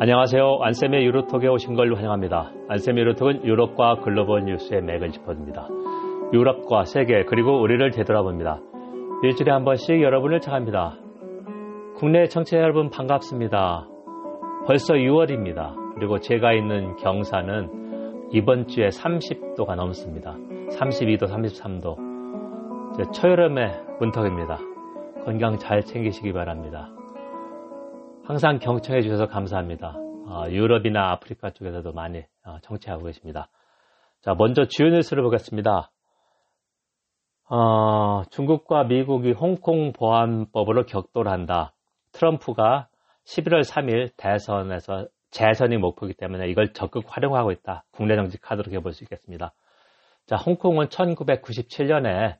안녕하세요. 안쌤의 유로톡에 오신 걸 환영합니다. 안쌤의 유로톡은 유럽과 글로벌 뉴스의 맥을 짚어줍니다. 유럽과 세계 그리고 우리를 되돌아봅니다. 일주일에 한 번씩 여러분을 찾아갑니다. 국내 청취자 여러분 반갑습니다. 벌써 6월입니다. 그리고 제가 있는 경사는 이번 주에 30도가 넘습니다. 32도, 33도. 초여름의 문턱입니다. 건강 잘 챙기시기 바랍니다. 항상 경청해 주셔서 감사합니다. 어, 유럽이나 아프리카 쪽에서도 많이 어, 청취하고 계십니다. 자, 먼저 주요 뉴스를 보겠습니다. 어, 중국과 미국이 홍콩 보안법으로 격돌한다. 트럼프가 11월 3일 대선에서 재선이 목표이기 때문에 이걸 적극 활용하고 있다. 국내 정치 카드로 해볼 수 있겠습니다. 자, 홍콩은 1997년에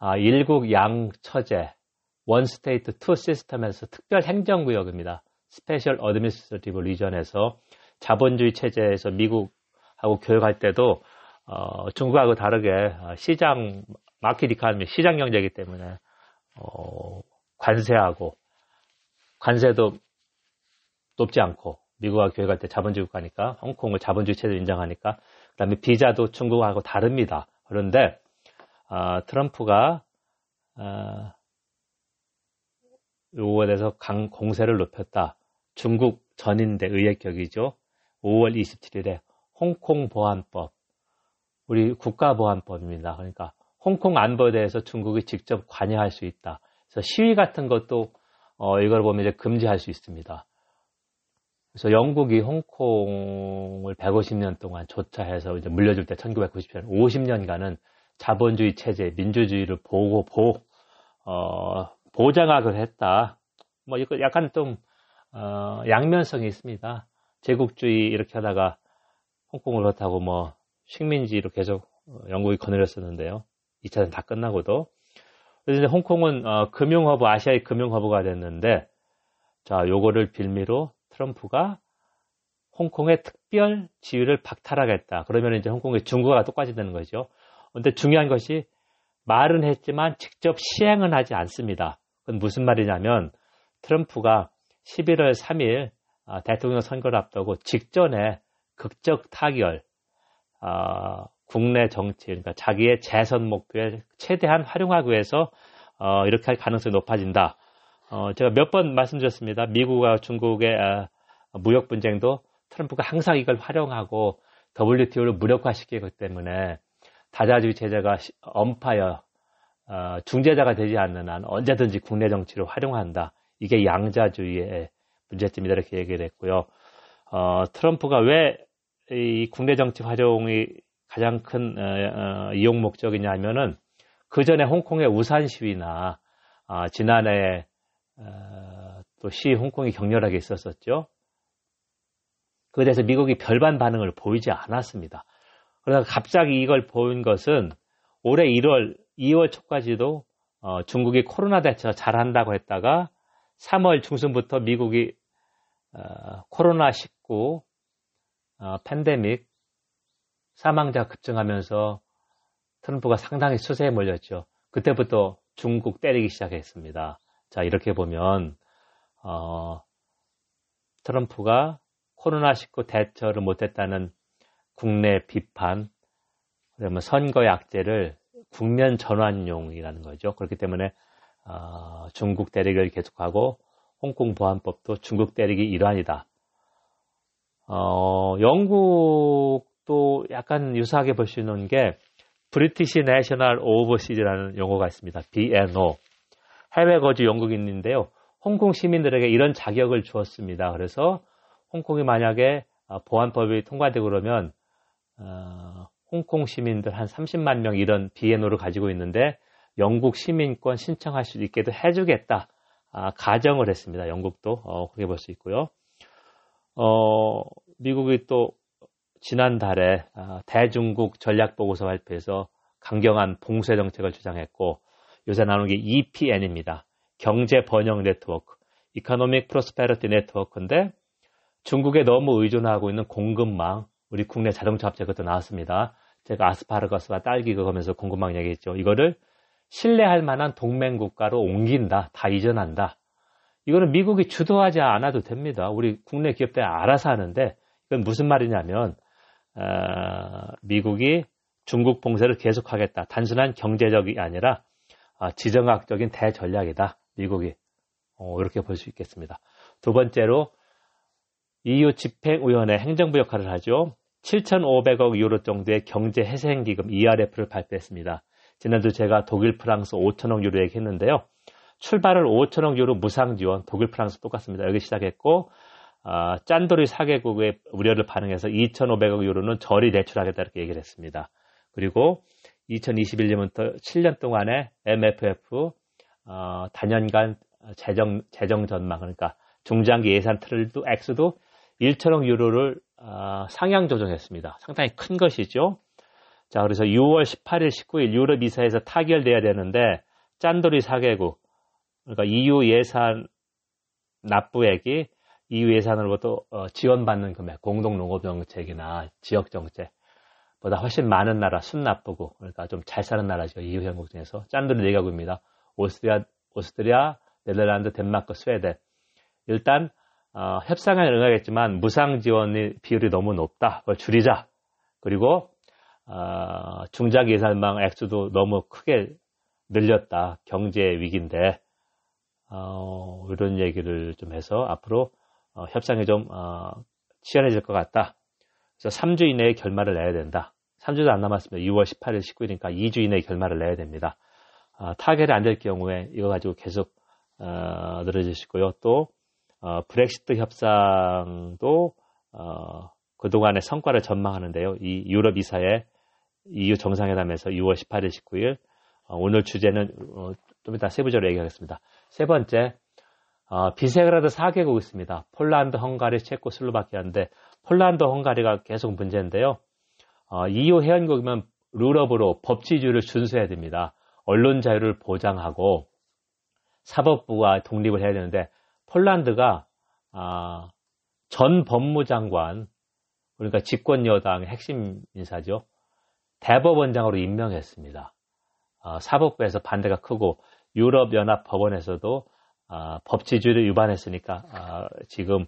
아, 일국 양체제 one state two system에서 특별 행정구역입니다. special administrative region에서 자본주의 체제에서 미국하고 교역할 때도 어, 중국하고 다르게 어, 시장 market economy 시장 경제이기 때문에 어, 관세하고 관세도 높지 않고 미국하고 교역할 때 자본주의 국가니까 홍콩을 자본주의 체제로 인정하니까 그다음에 비자도 중국하고 다릅니다. 그런데 어, 트럼프가 어, 대해서 강 공세를 높였다. 중국 전인대 의회격이죠. 5월 27일에 홍콩 보안법, 우리 국가보안법입니다. 그러니까 홍콩 안보에 대해서 중국이 직접 관여할 수 있다. 그래서 시위 같은 것도 어, 이걸 보면 이제 금지할 수 있습니다. 그래서 영국이 홍콩을 150년 동안 조차해서 이제 물려줄 때 1997년 50년간은 자본주의 체제, 민주주의를 보고 보 어, 보장학을 했다. 뭐 이거 약간 좀 어, 양면성이 있습니다. 제국주의 이렇게 하다가 홍콩을 그렇다고 뭐 식민지로 계속 어, 영국이 거느렸었는데요. 2차전 다 끝나고도. 그래서 이제 홍콩은 어, 금융허브, 아시아의 금융허브가 됐는데 자, 요거를 빌미로 트럼프가 홍콩의 특별 지위를 박탈하겠다. 그러면 이제 홍콩의 중국과 똑같이 되는 거죠. 근데 중요한 것이 말은 했지만 직접 시행은 하지 않습니다. 무슨 말이냐면 트럼프가 11월 3일 아, 대통령 선거를 앞두고 직전에 극적 타결, 어, 국내 정치, 그러니까 자기의 재선 목표에 최대한 활용하기 위해서 어, 이렇게 할 가능성이 높아진다. 어, 제가 몇 번 말씀드렸습니다. 미국과 중국의 아, 무역 분쟁도 트럼프가 항상 이걸 활용하고 WTO를 무력화시키기 때문에 다자주의 체제가 엄파여 어, 중재자가 되지 않는 한 언제든지 국내 정치를 활용한다. 이게 양자주의의 문제점이다 이렇게 얘기를 했고요. 어, 트럼프가 왜 이 국내 정치 활용이 가장 큰 어, 어, 이용 목적이냐면은 그 전에 홍콩의 우산 시위나 아, 지난해 어, 또시 홍콩이 격렬하게 있었었죠. 그에 대해서 미국이 별반 반응을 보이지 않았습니다. 그래서 갑자기 이걸 보인 것은 올해 1월, 2월 초까지도 어, 중국이 코로나 대처 잘한다고 했다가 3월 중순부터 미국이 어, 코로나19 어, 팬데믹 사망자 급증하면서 트럼프가 상당히 수세에 몰렸죠. 그때부터 중국 때리기 시작했습니다. 자 이렇게 보면 어, 트럼프가 코로나19 대처를 못했다는 국내 비판, 그러면 선거 약제를 국면 전환용이라는 거죠. 그렇기 때문에 어, 중국 대리기를 계속하고 홍콩 보안법도 중국 대리기 일환이다. 어, 영국도 약간 유사하게 볼 수 있는 게 브리티시 내셔널 오버시즈라는 용어가 있습니다. BNO. 해외 거주 영국인인데요. 홍콩 시민들에게 이런 자격을 주었습니다. 그래서 홍콩이 만약에 어, 보안법이 통과되고 그러면 어, 홍콩 시민들 한 30만 명 이런 BNO를 가지고 있는데 영국 시민권 신청할 수 있게도 해주겠다. 아, 가정을 했습니다. 영국도 어, 그렇게 볼 수 있고요. 어, 미국이 또 지난달에 아, 대중국 전략 보고서 발표해서 강경한 봉쇄 정책을 주장했고 요새 나오는 게 EPN입니다. 경제 번영 네트워크, Economic Prosperity Network인데 중국에 너무 의존하고 있는 공급망, 우리 국내 자동차 업체 그것도 나왔습니다. 제가 아스파르거스와 딸기 그거면서 공급망 얘기했죠. 이거를 신뢰할 만한 동맹 국가로 옮긴다, 다 이전한다. 이거는 미국이 주도하지 않아도 됩니다. 우리 국내 기업들이 알아서 하는데 이건 무슨 말이냐면 어, 미국이 중국 봉쇄를 계속하겠다. 단순한 경제적이 아니라 어, 지정학적인 대전략이다. 미국이 어, 이렇게 볼 수 있겠습니다. 두 번째로 EU 집행위원회 행정부 역할을 하죠. 7,500억 유로 정도의 경제 해생기금 ERF를 발표했습니다. 지난주 제가 독일, 프랑스 5천억 유로 얘기했는데요. 출발을 5천억 유로 무상 지원, 독일, 프랑스 똑같습니다. 여기 시작했고 어, 짠돌이 4개국의 우려를 반영해서 2,500억 유로는 저리 대출하겠다 이렇게 얘기를 했습니다. 그리고 2021년부터 7년 동안의 MFF 어, 단연간 재정 재정 전망 그러니까 중장기 예산 틀도 액수도 1천억 유로를 어, 상향 조정했습니다. 상당히 큰 것이죠. 자, 그래서 6월 18일, 19일 유럽 이사에서 타결돼야 되는데 짠돌이 4개국 그러니까 EU 예산 납부액이 EU 예산으로부터 어, 지원받는 금액, 공동 농업 정책이나 지역 정책 보다 훨씬 많은 나라, 순 나쁘고, 그러니까 좀 잘 사는 나라죠. EU 회원국 중에서. 짠들이 네 가국입니다. 오스트리아, 오스트리아, 네덜란드, 덴마크, 스웨덴. 일단, 어, 협상에 응하겠지만 무상 지원의 비율이 너무 높다. 그걸 줄이자. 그리고, 어, 중장 예산망 액수도 너무 크게 늘렸다. 경제 위기인데, 어, 이런 얘기를 좀 해서 앞으로 어, 협상이 좀 어, 치열해질 것 같다. 그래서 3주 이내에 결말을 내야 된다. 3주도 안 남았습니다. 2월 18일, 19일이니까 2주 이내에 결말을 내야 됩니다. 어, 타결이 안될 경우에 이거 가지고 계속 어, 있고요. 또 어, 브렉시트 협상도 어, 그동안의 성과를 전망하는데요. 이 유럽 이사회 EU 정상회담에서 6월 18일, 19일 어, 오늘 주제는 어, 좀 이따 세부적으로 얘기하겠습니다. 세 번째, 어, 비세그라드 4개국 있습니다. 폴란드, 헝가리, 체코, 슬로바키아인데 폴란드, 헝가리가 계속 문제인데요. 어, EU 회원국이면 룰업으로 법치주의를 준수해야 됩니다. 언론 자유를 보장하고 사법부가 독립을 해야 되는데 폴란드가 아, 전 법무장관 그러니까 집권 여당의 핵심 인사죠. 대법원장으로 임명했습니다. 아, 사법부에서 반대가 크고 유럽 연합 법원에서도 아, 법치주의를 위반했으니까 아, 지금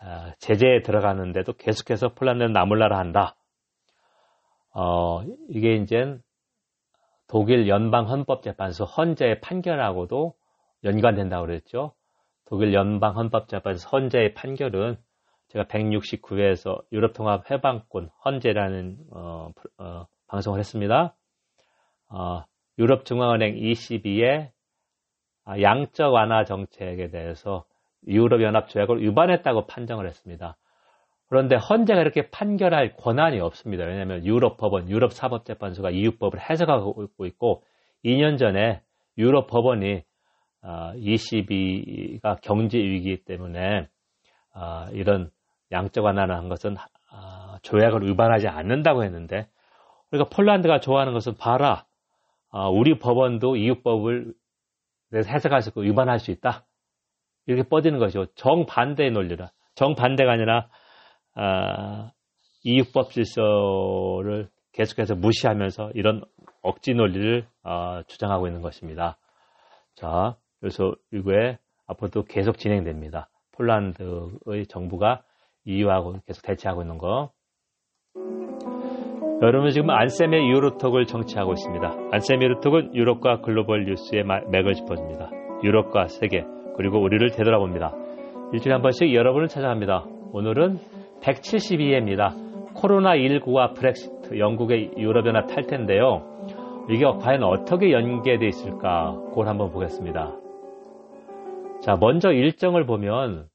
아, 제재에 들어가는데도 계속해서 폴란드는 나몰라라 한다. 어, 이게 이제 독일 연방헌법재판소 헌재의 판결하고도 연관된다고 그랬죠. 독일 연방 헌법재판소 헌재의 판결은 제가 169회에서 유럽통합 해방권 헌재라는 어, 어, 방송을 했습니다. 어, 유럽중앙은행 ECB의 아, 양적 완화 정책에 대해서 유럽연합 조약을 위반했다고 판정을 했습니다. 그런데 헌재가 이렇게 판결할 권한이 없습니다. 왜냐하면 유럽 법원, 유럽 사법재판소가 EU법을 해석하고 있고 2년 전에 유럽 법원이 ECB가 경제 위기 때문에 아, 이런 양적 완화를 한 것은 아, 조약을 위반하지 않는다고 했는데 그러니까 폴란드가 좋아하는 것은 봐라 우리 법원도 그래서 해석할 수 있고 위반할 수 있다. 이렇게 뻗이는 것이고 정반대의 논리라. 정반대가 아니라 아, 이육법 질서를 계속해서 무시하면서 이런 억지 논리를 어, 주장하고 있는 것입니다. 자, 그래서 이거에 앞으로도 계속 진행됩니다. 폴란드의 정부가 EU하고 계속 대치하고 있는 거. 여러분 지금 안쌤의 유로톡을 정치하고 있습니다. 안쌤의 유로톡은 유럽과 글로벌 뉴스의 맥을 짚어줍니다. 유럽과 세계 그리고 우리를 되돌아봅니다. 일주일에 한 번씩 여러분을 찾아갑니다. 오늘은 172회입니다. 코로나19와 브렉시트, 영국의 유럽연합 탈퇴인데요. 이게 과연 어떻게 연계되어 있을까? 그걸 한번 보겠습니다. 자, 먼저 일정을 보면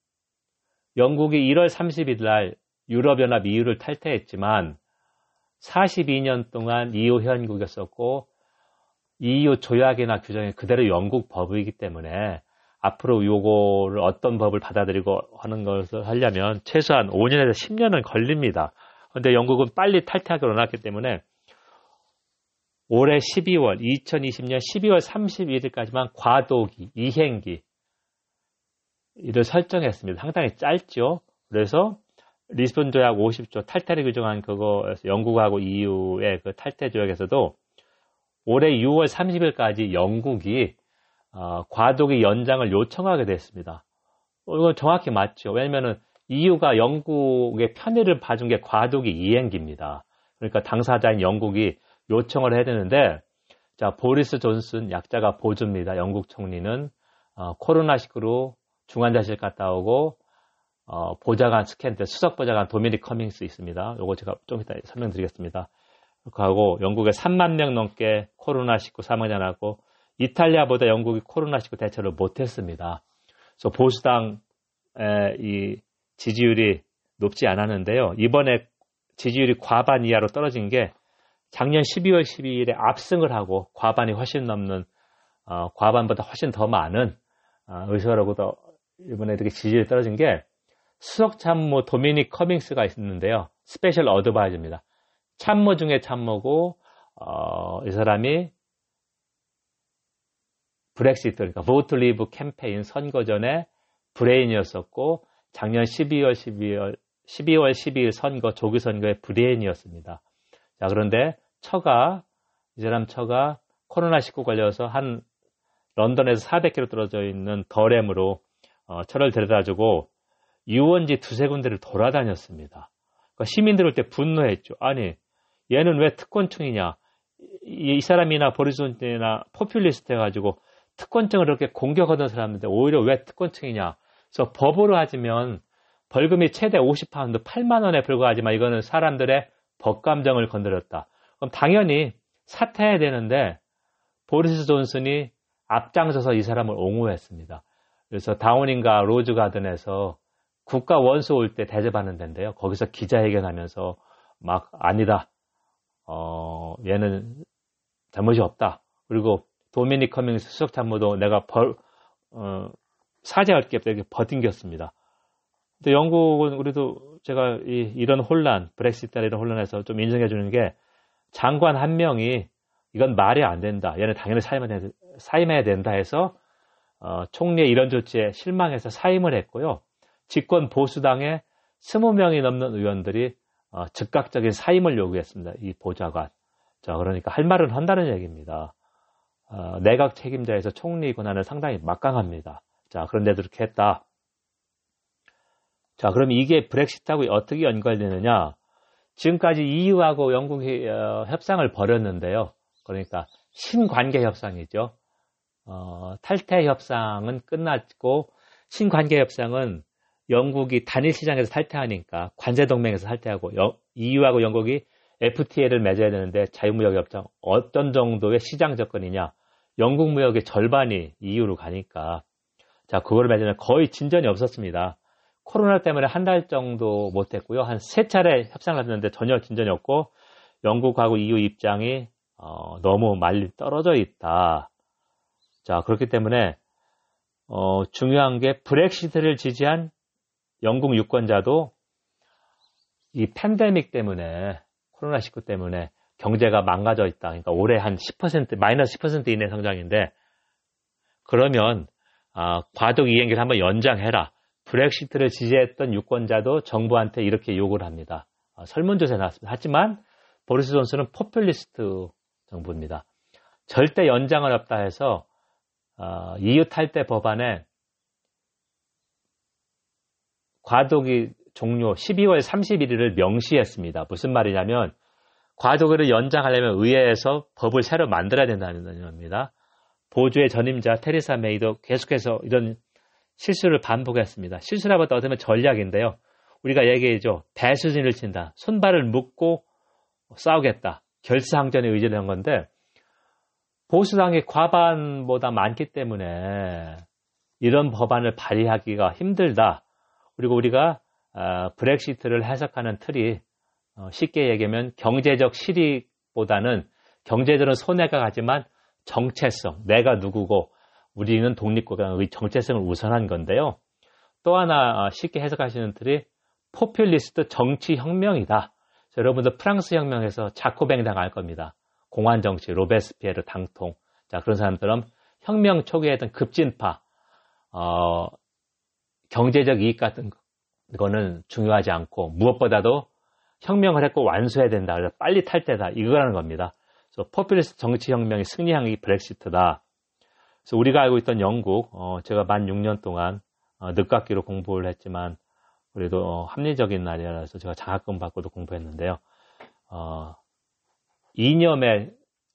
영국이 1월 30일 날 유럽연합 EU를 탈퇴했지만 42년 동안 EU 회원국이었었고 EU 조약이나 규정이 그대로 영국 법이기 때문에 앞으로 요거를 어떤 법을 받아들이고 하는 것을 하려면 최소한 5년에서 10년은 걸립니다. 그런데 영국은 빨리 탈퇴하기로 나왔기 때문에 올해 12월, 2020년 12월 31일까지만 과도기, 이행기, 이를 설정했습니다. 상당히 짧죠. 그래서 리스본 조약 50조 탈퇴를 규정한 그거에서 영국하고 EU의 그 탈퇴 조약에서도 올해 6월 30일까지 영국이 어, 과도기 연장을 요청하게 됐습니다. 어, 이건 정확히 맞죠. 왜냐면은 EU가 영국의 편의를 봐준 게 과도기 이행기입니다. 그러니까 당사자인 영국이 요청을 해야 되는데 자 보리스 존슨 약자가 보조입니다. 영국 총리는 어, 코로나19로 중환자실 갔다 오고 어, 보좌관 스캔들 수석 보좌관 도미닉 커밍스 있습니다. 요거 제가 좀 이따 설명드리겠습니다. 하고 영국에 3만 명 넘게 코로나19 사망자 나고 이탈리아보다 영국이 코로나19 대처를 못했습니다. 그래서 보수당의 이 지지율이 높지 않았는데요. 이번에 지지율이 과반 이하로 떨어진 게 작년 12월 12일에 압승을 하고 과반이 훨씬 넘는 어, 과반보다 훨씬 더 많은 어, 의석으로도 이번에 이렇게 지지율이 떨어진 게 수석 참모 도미닉 커밍스가 있는데요. special adviser입니다. 참모 중에 참모고 어, 이 사람이 브렉시트 그러니까 Vote Leave 캠페인 선거 전에 브레인이었었고 작년 12월 12월 12월 12일 선거 조기 선거의 브레인이었습니다. 자 그런데 처가 이 사람 처가 코로나 19 걸려서 한 런던에서 400km 떨어져 있는 더렘으로 어, 처를 데려다주고 유원지 두세 군데를 돌아다녔습니다. 그러니까 시민들 올 때 분노했죠. 아니 얘는 왜 특권층이냐? 이, 이 사람이나 보리손이나 포퓰리스트 해가지고 특권층을 그렇게 공격하던 사람인데 오히려 왜 특권층이냐? 그래서 법으로 하지면 벌금이 최대 50파운드 8만 원에 불과하지만 이거는 사람들의 법 감정을 건드렸다. 그럼 당연히 사퇴해야 되는데 보리스 존슨이 앞장서서 이 사람을 옹호했습니다. 그래서 다우닝가 rose garden에서 국가 원수 올 때 대접하는 데인데요. 거기서 기자회견하면서 막 아니다. 어, 얘는 잘못이 없다. 그리고 도미닉 커밍스 수석 참모도 내가 벌, 어, 사죄할 게 없다. 이렇게 버팅겼습니다. 근데 영국은 우리도 제가 이, 이런 혼란, 브렉시트 이런 혼란에서 좀 인정해 주는 게 장관 한 명이 이건 말이 안 된다. 얘는 당연히 사임해야 된다 해서 어, 총리의 이런 조치에 실망해서 사임을 했고요. 집권 보수당의 20명이 넘는 의원들이 어, 즉각적인 사임을 요구했습니다. 이 보좌관. 자, 그러니까 할 말은 한다는 얘기입니다. 어, 내각 책임자에서 총리 권한을 상당히 막강합니다. 자, 그런데도 이렇게 했다. 자, 그럼 이게 브렉시트하고 어떻게 연관되느냐? 지금까지 EU하고 영국이 어, 협상을 벌였는데요. 그러니까 신관계 협상이죠. 어, 탈퇴 협상은 끝났고 신관계 협상은 영국이 단일 시장에서 탈퇴하니까 관세 동맹에서 탈퇴하고 EU하고 영국이 FTA를 맺어야 되는데 자유무역 협정 어떤 정도의 시장 접근이냐? 영국 무역의 절반이 EU로 가니까 자 그거를 맺으면 거의 진전이 없었습니다. 코로나 때문에 한 달 정도 못했고요. 한 세 차례 협상을 했는데 전혀 진전이 없고 영국하고 EU 입장이 어, 너무 말리 떨어져 있다. 자 그렇기 때문에 어, 중요한 게 브렉시트를 지지한 영국 유권자도 이 팬데믹 때문에 코로나19 때문에 경제가 망가져 있다. 그러니까 올해 한 10% 마이너스 10% 이내 성장인데 그러면 아, 과도기 이행기를 한번 연장해라. 브렉시트를 지지했던 유권자도 정부한테 이렇게 요구를 합니다. 아, 설문조사에 나왔습니다. 하지만 보리스 존슨은 포퓰리스트 정부입니다. 절대 연장을 없다 해서 어, 탈때 법안에 과도기 종료 12월 31일을 명시했습니다. 무슨 말이냐면 과도기를 연장하려면 의회에서 법을 새로 만들어야 된다는 겁니다. 보조의 전임자 테레사 메이도 계속해서 이런 실수를 반복했습니다. 실수라보다 어쩌면 전략인데요. 우리가 얘기해죠. 배수진을 친다. 손발을 묶고 싸우겠다. 결사항전에 의지를 한 건데 보수당이 과반보다 많기 때문에 이런 법안을 발의하기가 힘들다. 그리고 우리가 어, 브렉시트를 해석하는 틀이 어, 쉽게 얘기하면 경제적 실익보다는 경제적으로 손해가 가지만 정체성, 내가 누구고 우리는 독립국가의 정체성을 우선한 건데요. 또 하나 어, 쉽게 해석하시는 틀이 포퓰리스트 정치 혁명이다. 여러분들 프랑스 혁명에서 자코뱅 당할 겁니다. 공안 정치, 로베스피에르 당통. 자, 그런 사람들은 혁명 초기에 했던 급진파, 어, 경제적 이익 같은 거는 중요하지 않고 무엇보다도 혁명을 했고 완수해야 된다. 그래서 빨리 탈 때다. 이거라는 겁니다. 그래서 포퓰리스트 정치 혁명이 승리한 게 브렉시트다. 그래서 우리가 알고 있던 영국, 어, 제가 만 6년 동안 어, 늦깎이로 공부를 했지만 그래도 어, 합리적인 나라라서 제가 장학금 받고도 공부했는데요. 어, 이념에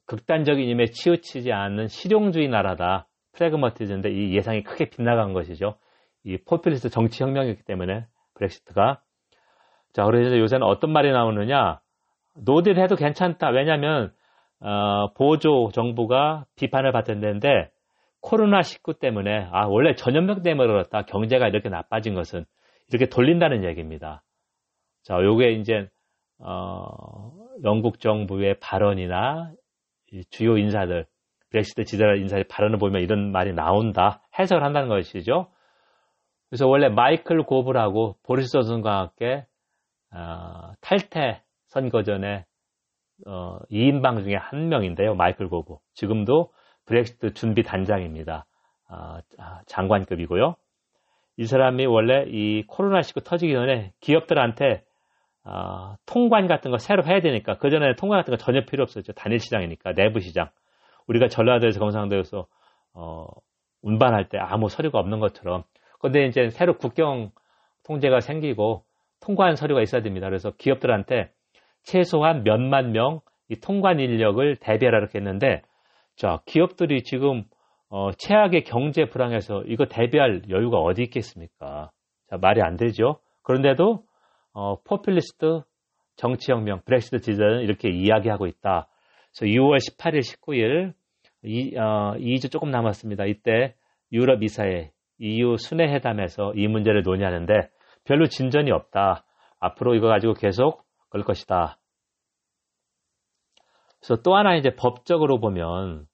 극단적인 이념에 치우치지 않는 실용주의 나라다. pragmatism인데 이 예상이 크게 빗나간 것이죠. 이 포퓰리스트 정치 혁명이기 때문에 브렉시트가 자 그래서 요새는 어떤 말이 나오느냐 no deal 해도 괜찮다. 왜냐하면 어, 보수 정부가 비판을 받던데 코로나 19 때문에 아 원래 전염병 때문에 그렇다. 경제가 이렇게 나빠진 것은 이렇게 돌린다는 얘기입니다. 자, 요게 이제 어, 영국 정부의 발언이나 주요 인사들 브렉시트 지지자 인사의 발언을 보면 이런 말이 나온다 해석을 한다는 것이죠. 그래서 원래 마이클 고브라고 보리스 존슨과 함께 어, 탈퇴 선거 전에 어, 2인방 중에 한 명인데요. 마이클 고브. 지금도 브렉시트 준비 단장입니다. 어, 장관급이고요. 이 사람이 원래 이 코로나19 터지기 전에 기업들한테 어, 통관 같은 거 새로 해야 되니까 그 전에 통관 같은 거 전혀 필요 없었죠. 단일 시장이니까 내부 시장. 우리가 전라도에서 경상도에서 어, 운반할 때 아무 서류가 없는 것처럼. 근데 이제 새로 국경 통제가 생기고 통관 서류가 있어야 됩니다. 그래서 기업들한테 최소한 몇만 명 이 통관 인력을 대비하라 이렇게 했는데 자 기업들이 지금 어, 최악의 경제 불황에서 이거 대비할 여유가 어디 있겠습니까? 자 말이 안 되죠. 그런데도 어, 포퓰리스트 정치혁명 브렉시트 지지자는 이렇게 이야기하고 있다. 그래서 6월 18일, 19일 이, 어, 2주 조금 남았습니다. 이때 유럽 이사회 EU 순회 회담에서 이 문제를 논의하는데 별로 진전이 없다. 앞으로 이거 가지고 계속 걸 것이다. 그래서 또 하나 이제 법적으로 보면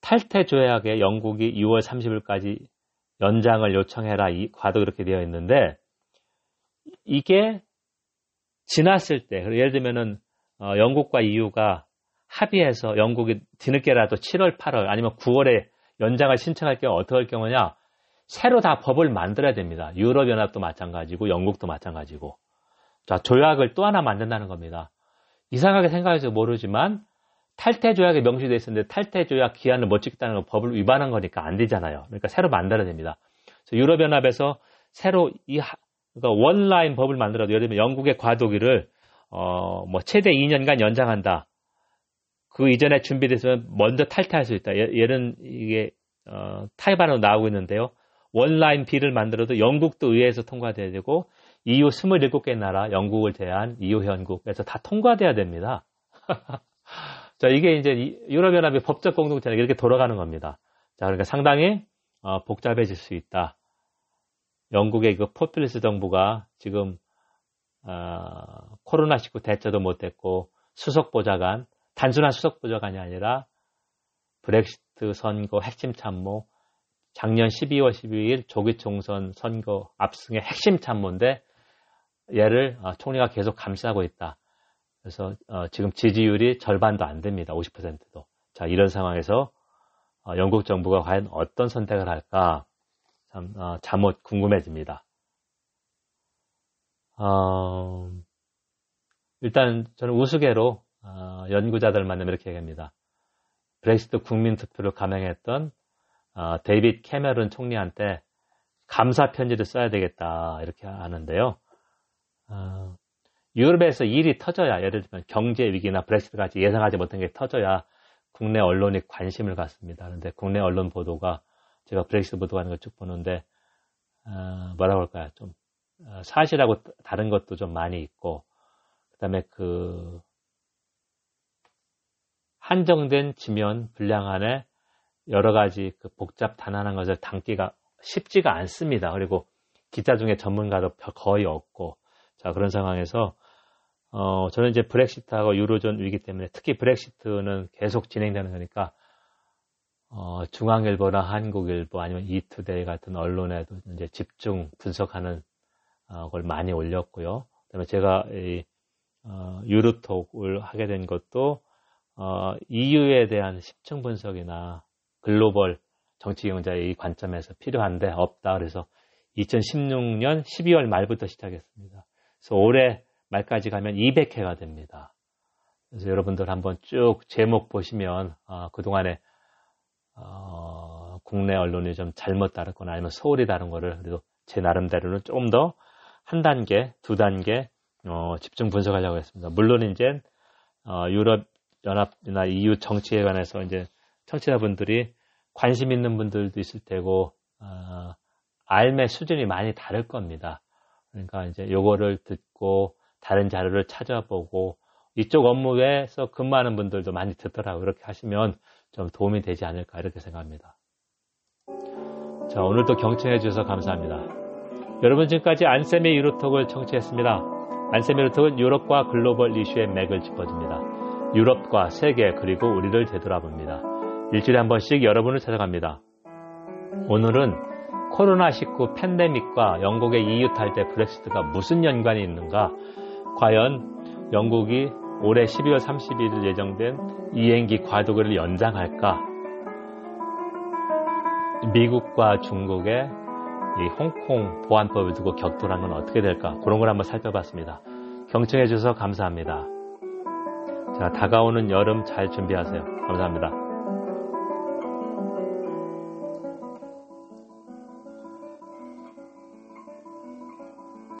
탈퇴 조약에 영국이 6월 30일까지 연장을 요청해라 이 과도 그렇게 되어 있는데 이게 지났을 때 예를 들면은 어, 영국과 EU가 합의해서 영국이 뒤늦게라도 7월, 8월 아니면 9월에 연장을 신청할 경우 할 경우냐 새로 다 법을 만들어야 됩니다. 유럽연합도 마찬가지고 영국도 마찬가지고. 자, 조약을 또 하나 만든다는 겁니다. 이상하게 생각해서 모르지만 탈퇴 조약에 명시되어 있었는데 탈퇴 조약 기한을 못 지켰다는 건 법을 위반한 거니까 안 되잖아요. 그러니까 새로 만들어야 됩니다. 유럽연합에서 새로 이 그러니까 원라인 법을 만들어도 예를 들면 영국의 과도기를 어, 뭐 최대 2년간 연장한다. 그 이전에 준비됐으면 먼저 탈퇴할 수 있다. 예, 는 이게 어, 타입안으로 나오고 있는데요. 원라인 B를 만들어도 영국도 의회에서 통과돼야 되고 EU 27개 나라 영국을 제한 EU 회원국에서 다 통과돼야 됩니다. 자, 이게 이제 유럽연합의 법적 공동체는 이렇게 돌아가는 겁니다. 자, 그러니까 상당히 어, 복잡해질 수 있다. 영국의 그 포퓰리스 정부가 지금 어, 코로나19 대처도 못했고 수석 보좌관 단순한 수석 보좌관이 아니라 브렉시트 선거 핵심 참모 작년 12월 12일 조기 총선 선거 압승의 핵심 참모인데 얘를 어, 총리가 계속 감시하고 있다. 그래서 어, 지금 지지율이 절반도 안 됩니다. 50%도. 자 이런 상황에서 어, 영국 정부가 과연 어떤 선택을 할까 참 잠못 궁금해집니다. 일단 저는 우스개로 연구자들 만나면 이렇게 얘기합니다. 브렉시트 국민투표를 감행했던 어, 데이빗 캐메론 총리한테 감사 편지를 써야 되겠다 이렇게 하는데요. 어, 유럽에서 일이 터져야 예를 들면 경제 위기나 브렉시트 같이 예상하지 못한 게 터져야 국내 언론이 관심을 갖습니다. 그런데 국내 언론 보도가 제가 브렉시트 보도하는 걸 쭉 보는데 어, 뭐라고 할까요? 좀 어, 사실하고 다른 것도 좀 많이 있고 그다음에 그 한정된 지면 분량 안에 여러 가지 그 복잡 단안한 것을 담기가 쉽지가 않습니다. 그리고 기자 중에 전문가도 거의 없고 자 그런 상황에서 어, 저는 이제 브렉시트하고 유로존 위기 때문에 특히 브렉시트는 계속 진행되는 거니까 어, 중앙일보나 한국일보 아니면 이투데이 같은 언론에도 이제 집중 분석하는 어, 걸 많이 올렸고요. 그다음에 제가 이 어, 유로톡을 하게 된 것도 어, EU에 대한 심층 분석이나 글로벌 정치 경제의 관점에서 필요한데 없다. 그래서 2016년 12월 말부터 시작했습니다. 그래서 올해 말까지 가면 200회가 됩니다. 그래서 여러분들 한번 쭉 제목 보시면 어, 그동안에 어, 국내 언론이 좀 잘못 다뤘거나 아니면 소홀히 다른 거를 그래도 제 나름대로는 조금 더 한 단계, 두 단계 어, 집중 분석하려고 했습니다. 물론 이제 어, 유럽 연합이나 EU 정치에 관해서 이제 청취자분들이 관심 있는 분들도 있을 테고 어, 알매 수준이 많이 다를 겁니다. 그러니까 이제 요거를 듣고 다른 자료를 찾아보고 이쪽 업무에서 근무하는 분들도 많이 듣더라고요. 이렇게 하시면 좀 도움이 되지 않을까 이렇게 생각합니다. 자, 오늘도 경청해 주셔서 감사합니다. 여러분 지금까지 안쌤의 유로톡을 청취했습니다. 안쌤의 유로톡은 유럽과 글로벌 이슈의 맥을 짚어줍니다. 유럽과 세계 그리고 우리를 되돌아봅니다. 일주일에 한 번씩 여러분을 찾아갑니다. 오늘은 코로나19 팬데믹과 영국의 EU 탈퇴 브렉시트가 무슨 연관이 있는가? 과연 영국이 올해 12월 31일 예정된 이행기 과도기를 연장할까? 미국과 중국의 이 홍콩 보안법을 두고 격돌한 건 어떻게 될까? 그런 걸 한번 살펴봤습니다. 경청해 주셔서 감사합니다. 자, 다가오는 여름 잘 준비하세요. 감사합니다.